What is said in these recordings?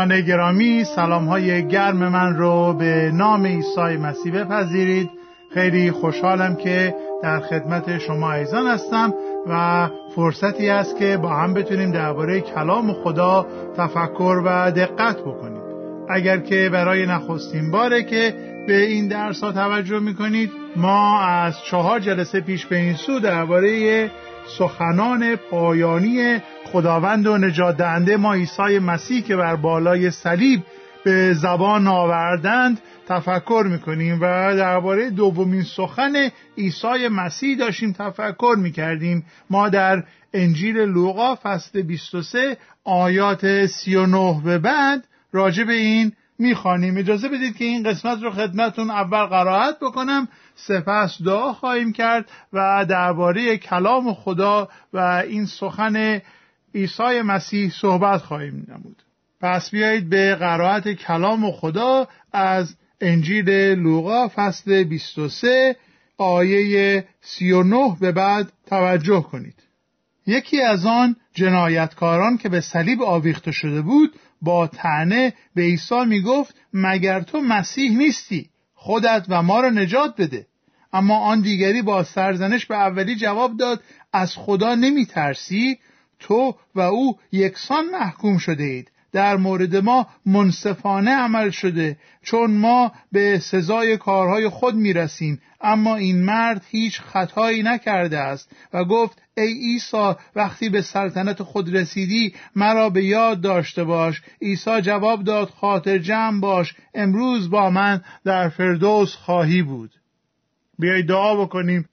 دوستان گرامی سلام های گرم من رو به نام عیسی مسیح بپذیرید. خیلی خوشحالم که در خدمت شما ایزان هستم و فرصتی است که با هم بتونیم درباره کلام خدا تفکر و دقت بکنیم. اگر که برای نخستین باره که به این درس ها توجه می‌کنید ما از چهار جلسه پیش به این سو درباره سخنان پایانی خداوند و نجات دهنده ما عیسی مسیح که بر بالای صلیب به زبان آوردند تفکر می‌کنیم و درباره دومین سخن عیسی مسیح داشتیم تفکر می‌کردیم. ما در انجیل لوقا فصل 23 آیات 39 به بعد راجع به این می‌خوانیم. اجازه بدید که این قسمت رو خدمتون اول قرائت بکنم. سپس دعا خواهیم کرد و درباره کلام خدا و این سخن عیسی مسیح صحبت خواهیم نمود. پس بیایید به قرائت کلام خدا از انجیل لوقا فصل 23 آیه 39 به بعد توجه کنید. یکی از آن جنایتکاران که به صلیب آویخته شده بود با تنه به عیسی می گفت مگر تو مسیح نیستی؟ خودت و ما را نجات بده. اما آن دیگری با سرزنش به اولی جواب داد از خدا نمی ترسی تو و او یکسان محکوم شده اید در مورد ما منصفانه عمل شده چون ما به سزای کارهای خود می‌رسیم. اما این مرد هیچ خطایی نکرده است و گفت ای عیسی وقتی به سلطنت خود رسیدی مرا به یاد داشته باش. عیسی جواب داد خاطر جمع باش امروز با من در فردوس خواهی بود. بیای دعا بکنیم.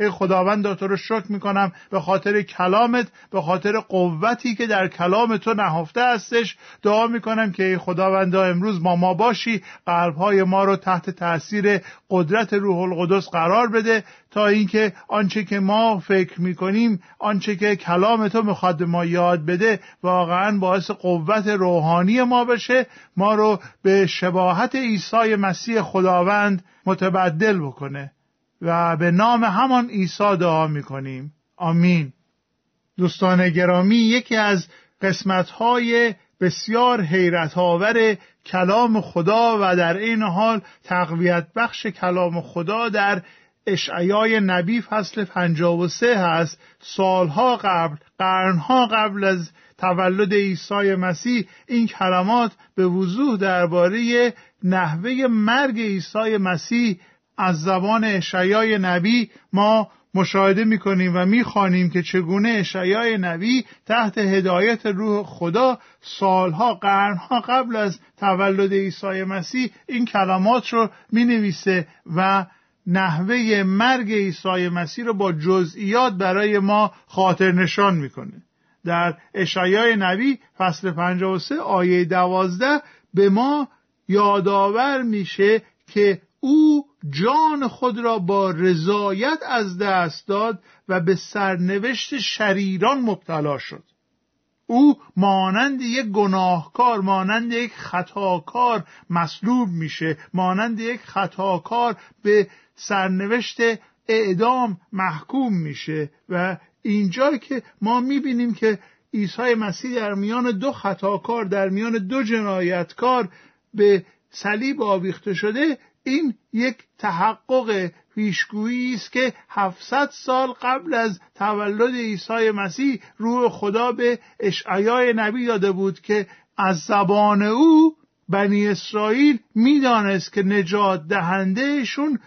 ای خداوند تو رو شکر می‌کنم به خاطر کلامت به خاطر قوتی که در کلام تو نهفته هستش. دعا می‌کنم که ای خداوند امروز با ما باشی. قلبهای ما رو تحت تاثیر قدرت روح القدس قرار بده تا اینکه آنچه که ما فکر می‌کنیم آنچه که کلام تو می‌خواد ما یاد بده واقعا باعث قوت روحانی ما بشه. ما رو به شباهت عیسی مسیح خداوند متبدل بکنه. و به نام همان عیسی دعا می‌کنیم. آمین. دوستان گرامی یکی از قسمتهای بسیار حیرت آور کلام خدا و در این حال تقویت بخش کلام خدا در اشعیای نبی فصل 53 هست. سالها قبل قرنها قبل از تولد عیسی مسیح این کلمات به وضوح درباره نحوه مرگ عیسی مسیح از زبان اشعیای نبی ما مشاهده می‌کنیم و می‌خوانیم که چگونه اشعیای نبی تحت هدایت روح خدا سالها قرنها قبل از تولد عیسی مسیح این کلمات رو می‌نویسه و نحوه مرگ عیسی مسیح رو با جزئیات برای ما خاطر نشان می‌کنه. در اشعیای نبی فصل 53 آیه 12 به ما یادآور میشه که او جان خود را با رضایت از دست داد و به سرنوشت شریران مبتلا شد. او مانند یک گناهکار مانند یک خطاکار مصلوب میشه مانند یک خطاکار به سرنوشت اعدام محکوم میشه و اینجا که ما می‌بینیم که عیسی مسیح در میان دو خطاکار در میان دو جنایتکار به صلیب آویخته شده این یک تحقق پیشگویی است که 700 سال قبل از تولد عیسی مسیح روح خدا به اشعیای نبی داده بود که از زبان او بنی اسرائیل می‌دانست که نجات دهندهشون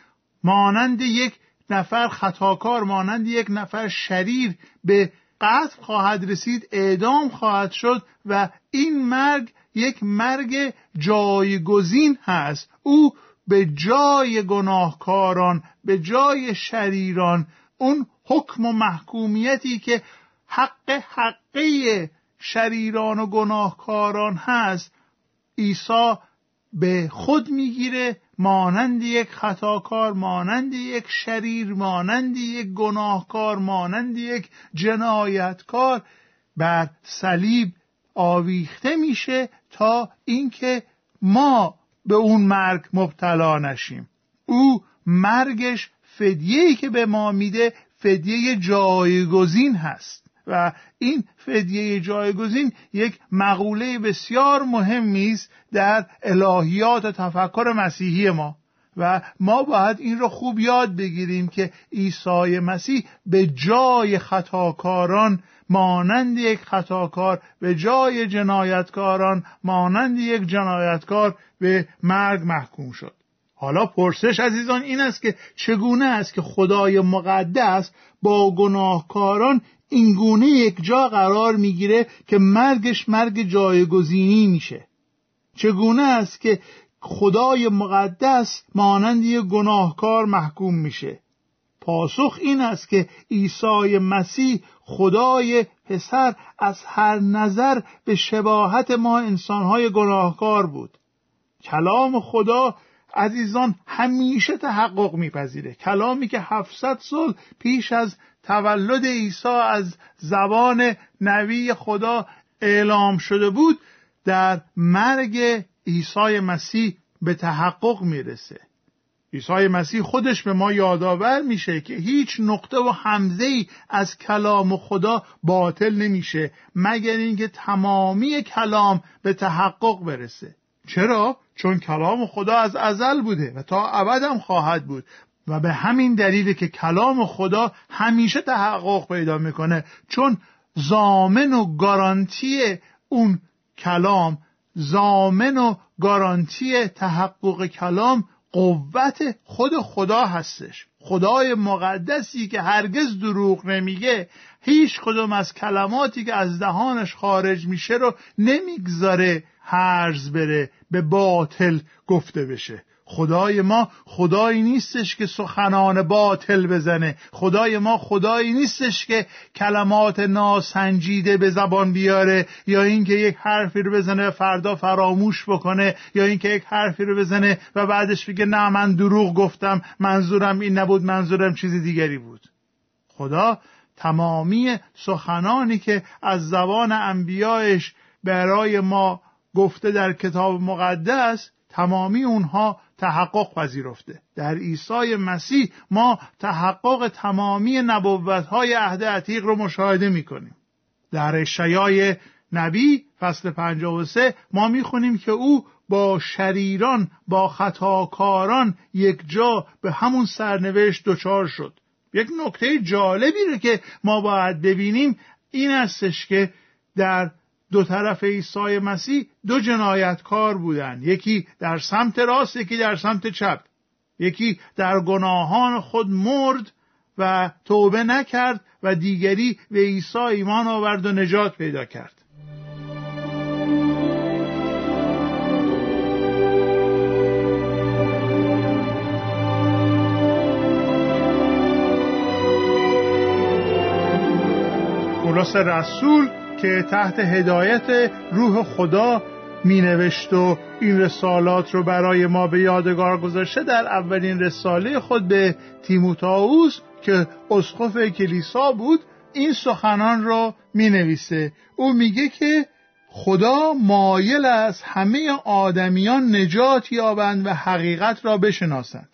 مانند یک نفر خطاکار مانند یک نفر شریر به قتل خواهد رسید اعدام خواهد شد و این مرگ یک مرگ جایگزین هست. او به جای گناهکاران به جای شریران اون حکم و محکومیتی که حق حقه شریران و گناهکاران هست عیسی به خود می‌گیره مانند یک خطاکار مانند یک شریر مانند یک گناهکار مانند یک جنایتکار بر صلیب آویخته میشه تا اینکه ما به اون مرگ مبتلا نشیم. او مرگش فدیه‌ای که به ما میده فدیه جایگزین هست. و این فدیه جایگزین یک مقوله بسیار مهمی است در الهیات تفکر مسیحی ما. و ما باید این رو خوب یاد بگیریم که عیسی مسیح به جای خطاکاران مانند یک خطاکار به جای جنایتکاران مانند یک جنایتکار به مرگ محکوم شد. حالا پرسش عزیزان این است که چگونه است که خدای مقدس با گناهکاران اینگونه یک جا قرار می‌گیره که مرگش مرگ جایگزینی میشه؟ چگونه است که خدای مقدس مانند یک گناهکار محکوم میشه. پاسخ این است که عیسی مسیح خدای پسر از هر نظر به شباهت ما انسانهای گناهکار بود. کلام خدا عزیزان همیشه تحقق میپذیره. کلامی که 700 سال پیش از تولد عیسی از زبان نبی خدا اعلام شده بود در مرگ عیسی مسیح به تحقق می‌رسه. عیسی مسیح خودش به ما یادآور میشه که هیچ نقطه و حمزه ای از کلام خدا باطل نمیشه مگر اینکه تمامی کلام به تحقق برسه. چرا؟ چون کلام خدا از ازل بوده و تا ابد هم خواهد بود. و به همین دلیل که کلام خدا همیشه تحقق پیدا می‌کنه چون زامن و گارانتی اون کلام زامن و گارانتی تحقق کلام قوت خود خدا هستش. خدای مقدسی که هرگز دروغ نمیگه هیچ کدوم از کلماتی که از دهانش خارج میشه رو نمی‌گذاره هرز بره به باطل گفته بشه. خدای ما خدایی نیستش که سخنان باطل بزنه. خدای ما خدایی نیستش که کلمات ناسنجیده به زبان بیاره یا اینکه یک حرفی رو بزنه و فردا فراموش بکنه یا اینکه یک حرفی رو بزنه و بعدش بگه نه من دروغ گفتم منظورم این نبود منظورم چیز دیگری بود. خدا تمامی سخنانی که از زبان انبیایش برای ما گفته در کتاب مقدس تمامی اونها تحقق پذیرفته. در عیسی مسیح ما تحقق تمامی نبوت های عهد عتیق رو مشاهده می‌کنیم. در شیای نبی فصل 53 ما می‌خونیم که او با شریران با خطاکاران یک جا به همون سرنوشت دچار شد. یک نکته جالبی رو که ما باید ببینیم این استش که در دو طرف عیسی مسیح دو جنایتکار بودند. یکی در سمت راست یکی در سمت چپ. یکی در گناهان خود مرد و توبه نکرد و دیگری به عیسی ایمان آورد و نجات پیدا کرد. پولس رسول که تحت هدایت روح خدا می نوشت و این رسالات رو برای ما به یادگار گذاشته در اولین رساله خود به تیموتائوس که اسقف کلیسا بود این سخنان رو می نویسه او میگه که خدا مایل است همه آدمیان نجات یابند و حقیقت را بشناسند.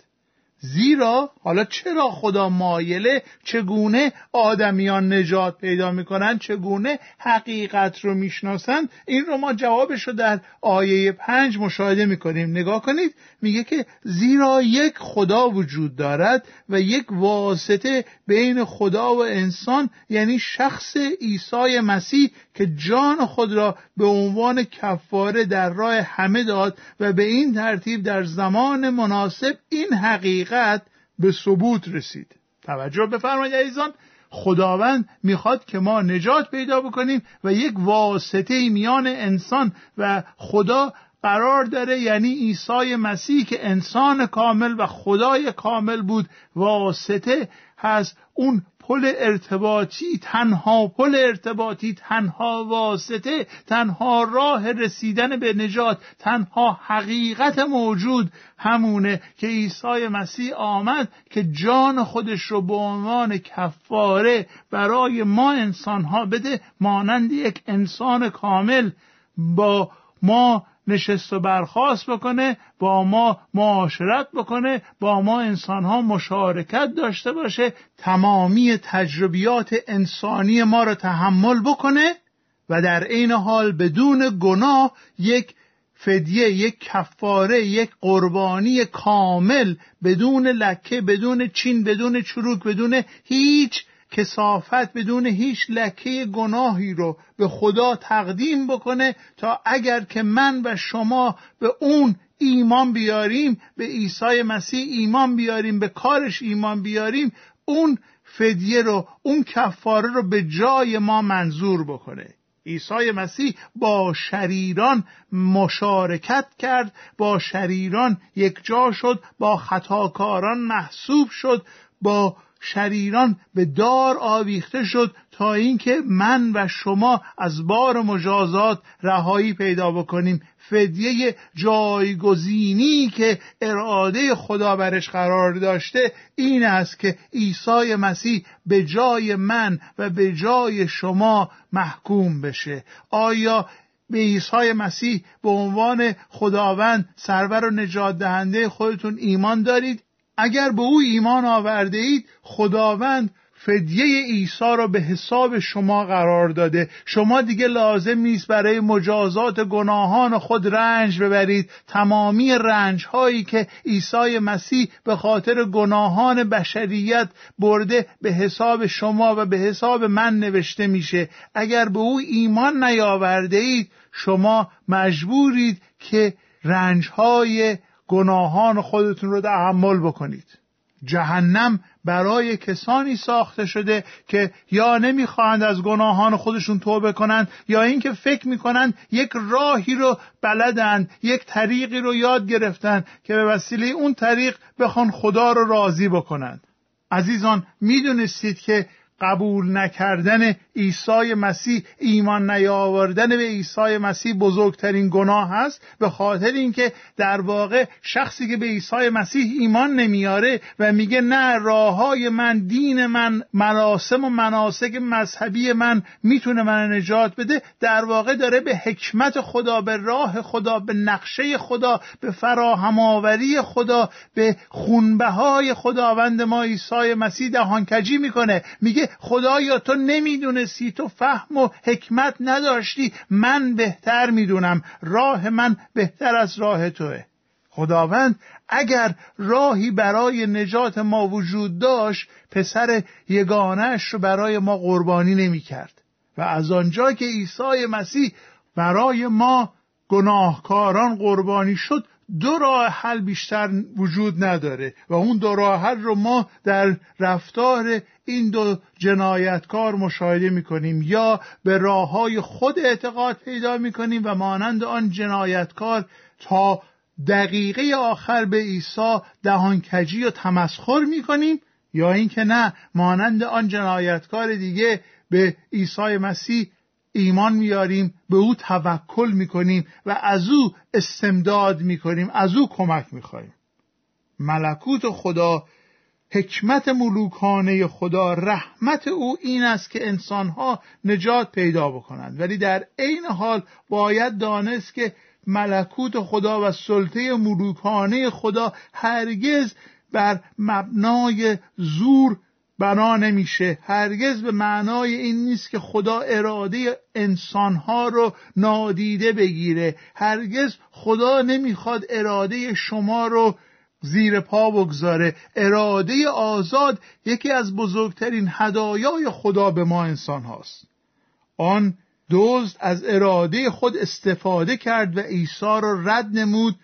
زیرا حالا چرا خدا مایله چگونه آدمیان نجات پیدا می‌کنن چگونه حقیقت رو می‌شناسن؟ این رو ما جوابش رو در آیه پنج مشاهده می‌کنیم. نگاه کنید میگه که زیرا یک خدا وجود دارد و یک واسطه بین خدا و انسان یعنی شخص عیسی مسیح که جان خود را به عنوان کفاره در راه همه داد و به این ترتیب در زمان مناسب این حقیقت به ثبوت رسید. توجه بفرمایید عزیزان خداوند می‌خواد که ما نجات پیدا بکنیم و یک واسطه میان انسان و خدا قرار داره یعنی عیسی مسیح که انسان کامل و خدای کامل بود واسطه هست. اون پل ارتباطی تنها پل ارتباطی تنها واسطه تنها راه رسیدن به نجات تنها حقیقت موجود همونه که عیسی مسیح آمد که جان خودش رو به عنوان کفاره برای ما انسانها بده مانند یک انسان کامل. با ما نشست و برخواست بکنه با ما معاشرت بکنه با ما انسان ها مشارکت داشته باشه تمامی تجربیات انسانی ما رو تحمل بکنه و در عین حال بدون گناه یک فدیه یک کفاره یک قربانی کامل بدون لکه بدون چین بدون چروک بدون هیچ کسافت بدون هیچ لکه گناهی رو به خدا تقدیم بکنه تا اگر که من و شما به اون ایمان بیاریم به عیسی مسیح ایمان بیاریم به کارش ایمان بیاریم اون فدیه رو اون کفاره رو به جای ما منظور بکنه. عیسی مسیح با شریران مشارکت کرد با شریران یک جا شد با خطاکاران محسوب شد با شریران به دار آویخته شد تا اینکه من و شما از بار مجازات رهایی پیدا بکنیم. فدیه جایگزینی که اراده خدا برش قرار داشته این است که عیسی مسیح به جای من و به جای شما محکوم بشه. آیا به عیسی مسیح به عنوان خداوند سرور و نجات دهنده خودتون ایمان دارید؟ اگر به او ایمان آورده اید خداوند فدیه عیسی را به حساب شما قرار داده. شما دیگه لازم نیست برای مجازات گناهان خود رنج ببرید. تمامی رنج هایی که عیسی مسیح به خاطر گناهان بشریت برده به حساب شما و به حساب من نوشته میشه. اگر به او ایمان نیاورده اید شما مجبورید که رنج های گناهان خودتون رو تحمل بکنید. جهنم برای کسانی ساخته شده که یا نمی‌خواهند از گناهان خودشون توبه کنند یا اینکه فکر می‌کنند یک راهی رو بلدند یک طریقی رو یاد گرفتن که به وسیله اون طریق بخوان خدا رو راضی بکنند. عزیزان می‌دونستید که قبول نکردن عیسی مسیح ایمان نیاوردن به عیسی مسیح بزرگترین گناه است به خاطر اینکه در واقع شخصی که به عیسی مسیح ایمان نمیاره و میگه نه راه من دین من مراسم و مناسک مذهبی من می‌تونه من نجات بده در واقع داره به حکمت خدا به راه خدا به نقشه خدا به فراهم آوری خدا به خونبهای خداوند ما عیسی مسیح دهانکجی می‌کنه. میگه خدایا تو نمی‌دونستی تو فهم و حکمت نداشتی. من بهتر می‌دونم. راه من بهتر از راه توه. خداوند اگر راهی برای نجات ما وجود داشت پسر یگانش رو برای ما قربانی نمی کرد و از آنجا که عیسی مسیح برای ما گناهکاران قربانی شد دو راه حل بیشتر وجود نداره و اون دو راه حل رو ما در رفتار این دو جنایتکار مشاهده می‌کنیم یا به راه های خود اعتقاد پیدا می‌کنیم و مانند آن جنایتکار تا دقیقه آخر به عیسی دهانکجی و تمسخر می‌کنیم یا اینکه نه مانند آن جنایتکار دیگه به عیسی مسیح ایمان میاریم به او توکل می‌کنیم و از او استمداد می‌کنیم از او کمک می‌خواهیم. ملکوت خدا حکمت ملوکانه خدا رحمت او این است که انسانها نجات پیدا بکنند. ولی در عین حال باید دانست که ملکوت خدا و سلطه ملوکانه خدا هرگز بر مبنای زور بنا نمیشه. هرگز به معنای این نیست که خدا اراده انسانها رو نادیده بگیره. هرگز خدا نمی‌خواد اراده شما رو زیر پا بگذاره. اراده آزاد یکی از بزرگترین هدایای خدا به ما انسان هاست. آن دزد از اراده خود استفاده کرد و عیسی را رد نمود.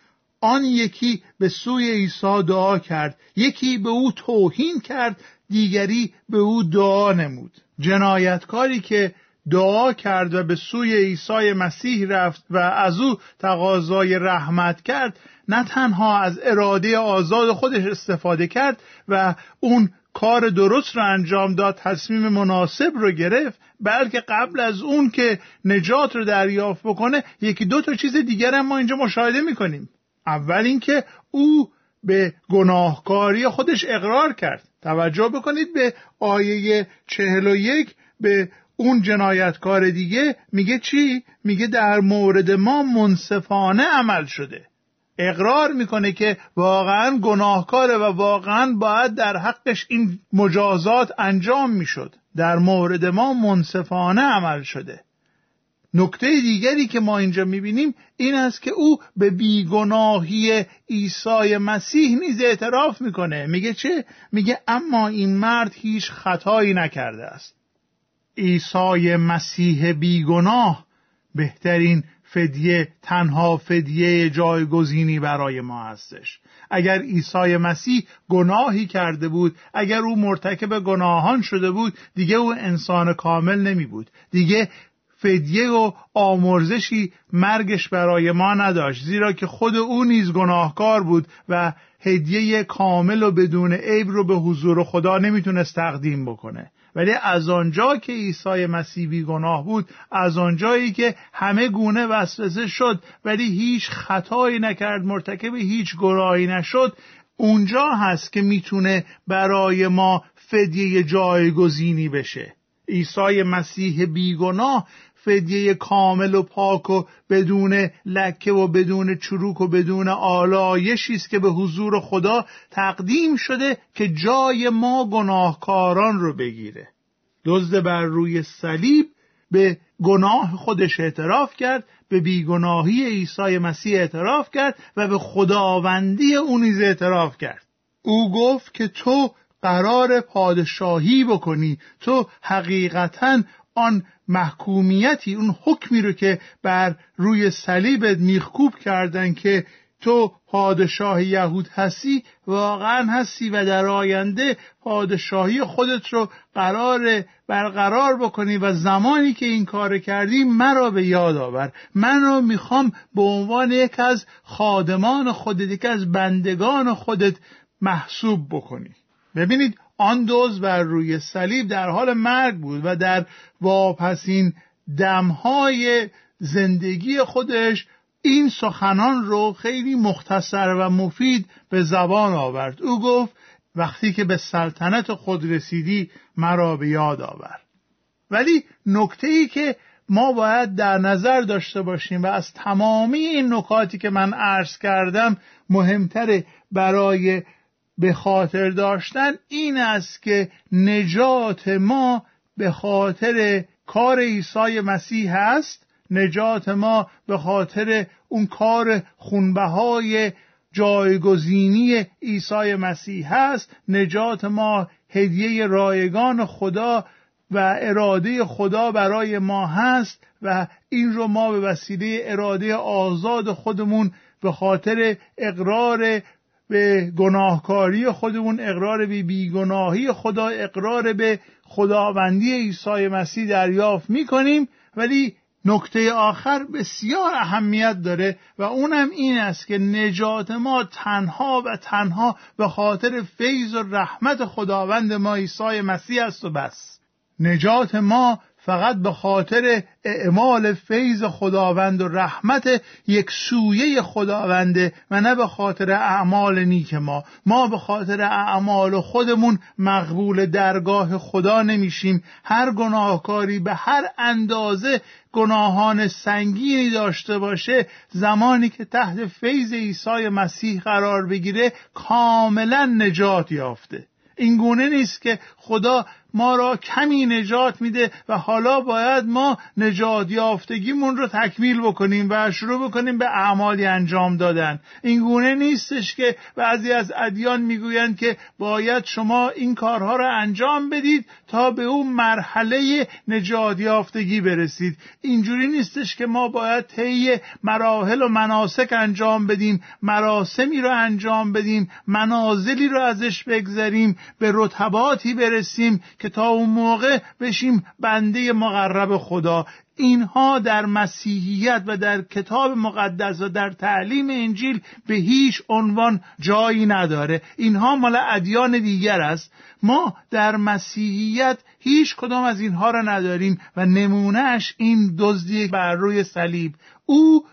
آن یکی به سوی عیسی دعا کرد. یکی به او توهین کرد دیگری به او دعا نمود. جنایتکاری که دعا کرد و به سوی عیسی مسیح رفت و از او تقاضای رحمت کرد نه تنها از اراده آزاد خودش استفاده کرد و اون کار درست رو انجام داد تصمیم مناسب رو گرفت بلکه قبل از اون که نجات رو دریافت بکنه یکی دو تا چیز دیگر هم ما اینجا مشاهده می‌کنیم. اول اینکه او به گناهکاری خودش اقرار کرد. توجه بکنید به آیه چهل و یک به اون جنایتکار دیگه میگه چی؟ میگه در مورد ما منصفانه عمل شده. اقرار می‌کنه که واقعا گناهکاره و واقعا باید در حقش این مجازات انجام می‌شد. در مورد ما منصفانه عمل شده. نکته دیگری که ما اینجا می‌بینیم این است که او به بیگناهی عیسی مسیح نیز اعتراف می‌کنه. میگه چه؟ میگه اما این مرد هیچ خطایی نکرده است. عیسی مسیح بیگناه بهترین فدیه تنها فدیه جایگزینی برای ما هستش. اگر عیسی مسیح گناهی کرده بود اگر او مرتکب گناهان شده بود دیگه او انسان کامل نمی بود دیگه فدیه و آمرزشی مرگش برای ما نداشت زیرا که خود او نیز گناهکار بود و هدیه کامل و بدون عیب رو به حضور خدا نمی‌تونست تقدیم بکنه. ولی از آنجا که عیسی مسیح بی گناه بود از آنجایی که همه گونه وسوسه شد ولی هیچ خطایی نکرد مرتکب هیچ گناهی نشد اونجا هست که می‌تونه برای ما فدیه جایگزینی بشه. عیسی مسیح بیگناه فدیه کامل و پاک و بدون لکه و بدون چروک و بدون آلایشی است که به حضور خدا تقدیم شده که جای ما گناهکاران رو بگیره. دزد بر روی صلیب به گناه خودش اعتراف کرد به بیگناهی عیسی مسیح اعتراف کرد و به خداوندی او نیز اعتراف کرد. او گفت که تو قرار پادشاهی بکنی تو حقیقتا آن محکومیتی اون حکمی رو که بر روی صلیبت میخکوب کردن که تو پادشاه یهود هستی واقعا هستی و در آینده پادشاهی خودت رو قرار برقرار بکنی و زمانی که این کار کردی مرا به یاد آور. من رو می‌خوام به عنوان یک از خادمان خودت یک از بندگان خودت محسوب بکنی. ببینید آن دوز بر روی صلیب در حال مرگ بود و در واپسین دمهای زندگی خودش این سخنان رو خیلی مختصر و مفید به زبان آورد. او گفت وقتی که به سلطنت خود رسیدی مرا به یاد آور. ولی نکته ای که ما باید در نظر داشته باشیم و از تمامی این نکاتی که من عرض کردم مهمتر برای به خاطر داشتن این است که نجات ما به خاطر کار عیسی مسیح هست. نجات ما به خاطر اون کار خونبهای جایگزینی عیسی مسیح هست. نجات ما هدیه رایگان خدا و اراده خدا برای ما هست و این رو ما به وسیله اراده آزاد خودمون به خاطر اقرار به گناهکاری خودمون اقرار به بیگناهی خدا اقرار به خداوندی عیسی مسیح دریافت می‌کنیم. ولی نکته آخر بسیار اهمیت داره و اونم این است که نجات ما تنها و تنها به خاطر فیض و رحمت خداوند ما عیسی مسیح است و بس. نجات ما فقط به خاطر اعمال فیض خداوند و رحمت یک سویه خداونده و نه به خاطر اعمال نیک ما. ما به خاطر اعمال خودمون مقبول درگاه خدا نمیشیم. هر گناهکاری به هر اندازه گناهان سنگینی داشته باشه زمانی که تحت فیض عیسی مسیح قرار بگیره کاملا نجات یافته. این گونه نیست که خدا ما را کمی نجات میده و حالا باید ما نجات یافتگیمون رو تکمیل بکنیم و شروع بکنیم به اعمالی انجام دادن. این گونه نیستش که بعضی از ادیان می‌گویند که باید شما این کارها رو انجام بدید تا به اون مرحله نجات یافتگی برسید. اینجوری نیستش که ما باید طی مراحل و مناسک انجام بدیم مراسمی رو انجام بدیم منازلی رو ازش بگذریم به رتباتی برسیم که تا اون موقع بشیم بنده مقرب خدا. اینها در مسیحیت و در کتاب مقدس و در تعلیم انجیل به هیچ عنوان جایی نداره. اینها مال ادیان دیگر است. ما در مسیحیت هیچ کدام از اینها را نداریم و نمونهش این دزدی بر روی صلیب. او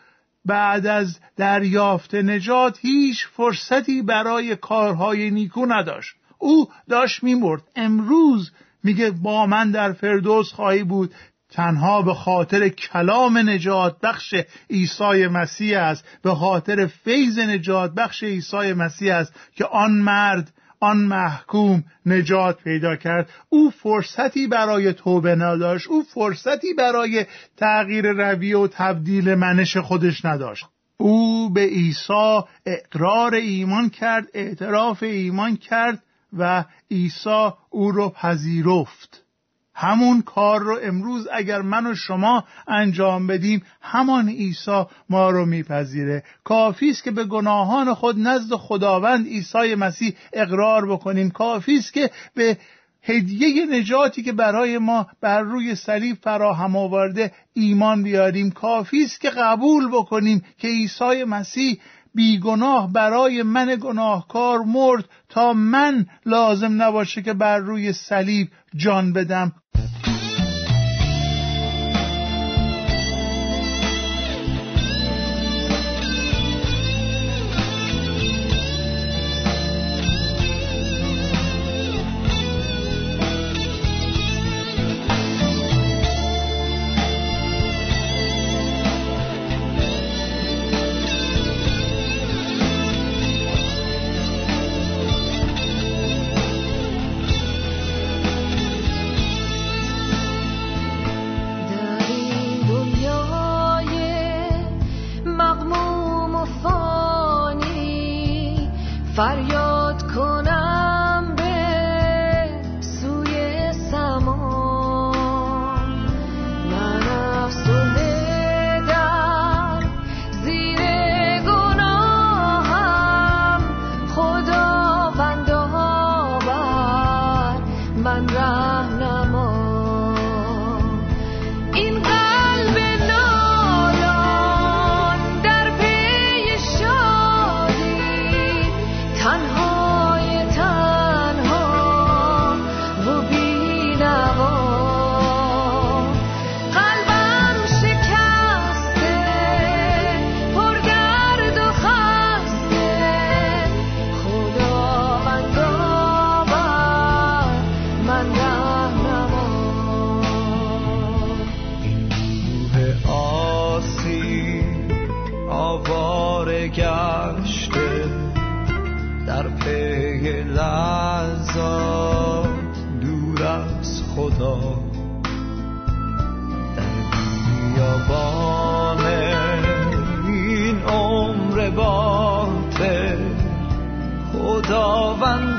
بعد از دریافت نجات هیچ فرصتی برای کارهای نیکو نداشت. او داشت میمرد. امروز میگه با من در فردوس خواهی بود. تنها به خاطر کلام نجات بخش عیسی مسیح است. به خاطر فیض نجات بخش عیسی مسیح است که آن مرد آن محکوم نجات پیدا کرد. او فرصتی برای توبه نداشت. او فرصتی برای تغییر رویه و تبدیل منش خودش نداشت. او به عیسی اقرار ایمان کرد اعتراف ایمان کرد. و عیسی او رو پذیرفت. همون کار رو امروز اگر من و شما انجام بدیم همان عیسی ما رو میپذیره. کافی است که به گناهان خود نزد خداوند عیسی مسیح اقرار بکنیم. کافی است که به هدیه نجاتی که برای ما بر روی صلیب فراهم آورده ایمان بیاریم. کافی است که قبول بکنیم که عیسی مسیح بیگناه برای من گناهکار مرد تا من لازم نباشه که بر روی صلیب جان بدم. van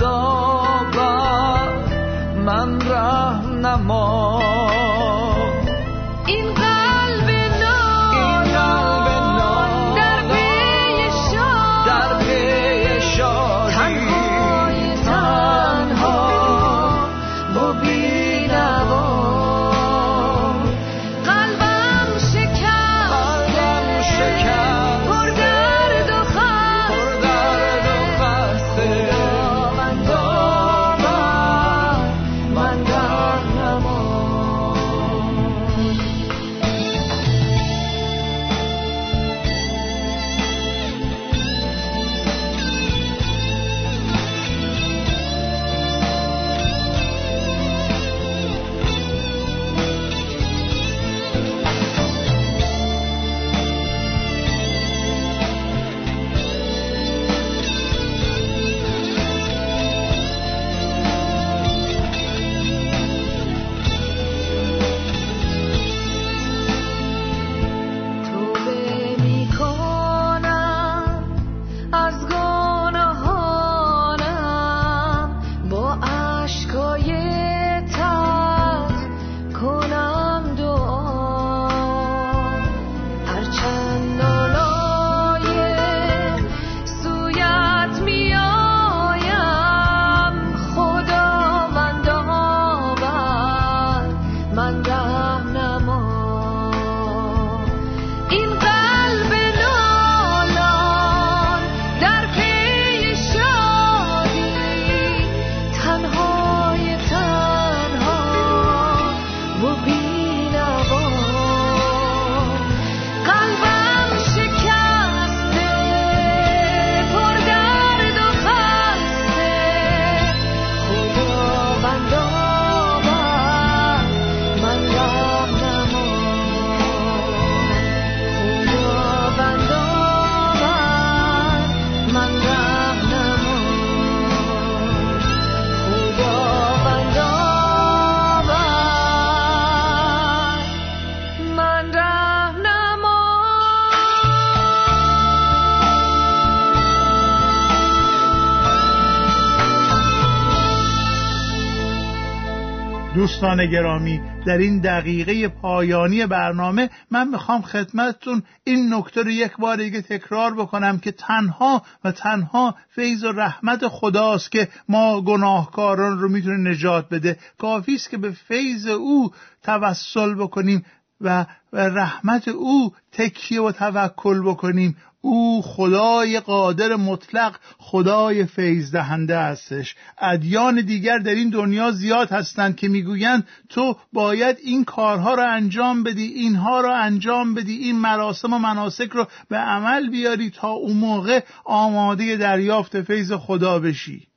دوستان گرامی در این دقیقه پایانی برنامه من می‌خوام خدمتتون این نکته رو یک بار دیگه تکرار بکنم که تنها و تنها فیض و رحمت خداست که ما گناهکاران رو می‌تونه نجات بده. کافی است که به فیض او توسل بکنیم و رحمت او تکیه و توکل بکنیم. او خدای قادر مطلق خدای فیض دهنده هستش. ادیان دیگر در این دنیا زیاد هستند که می‌گویند تو باید این کارها رو انجام بدی اینها رو انجام بدی این مراسم و مناسک رو به عمل بیاری تا اون موقع آماده دریافت فیض خدا بشی.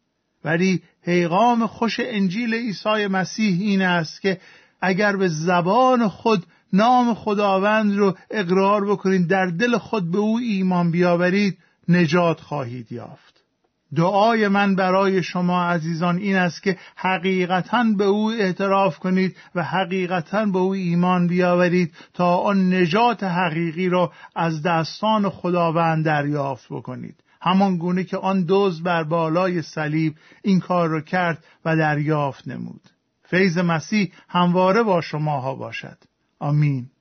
ولی پیغام خوش انجیل عیسی مسیح این است که اگر به زبان خود نام خداوند رو اقرار بکنید در دل خود به او ایمان بیاورید نجات خواهید یافت. دعای من برای شما عزیزان این است که حقیقتا به او اعتراف کنید و حقیقتا به او ایمان بیاورید تا آن نجات حقیقی را از دستان خداوند دریافت بکنید. همان گونه که آن دوز بر بالای صلیب این کار را کرد و دریافت نمود. فیض مسیح همواره با شماها باشد. آمين.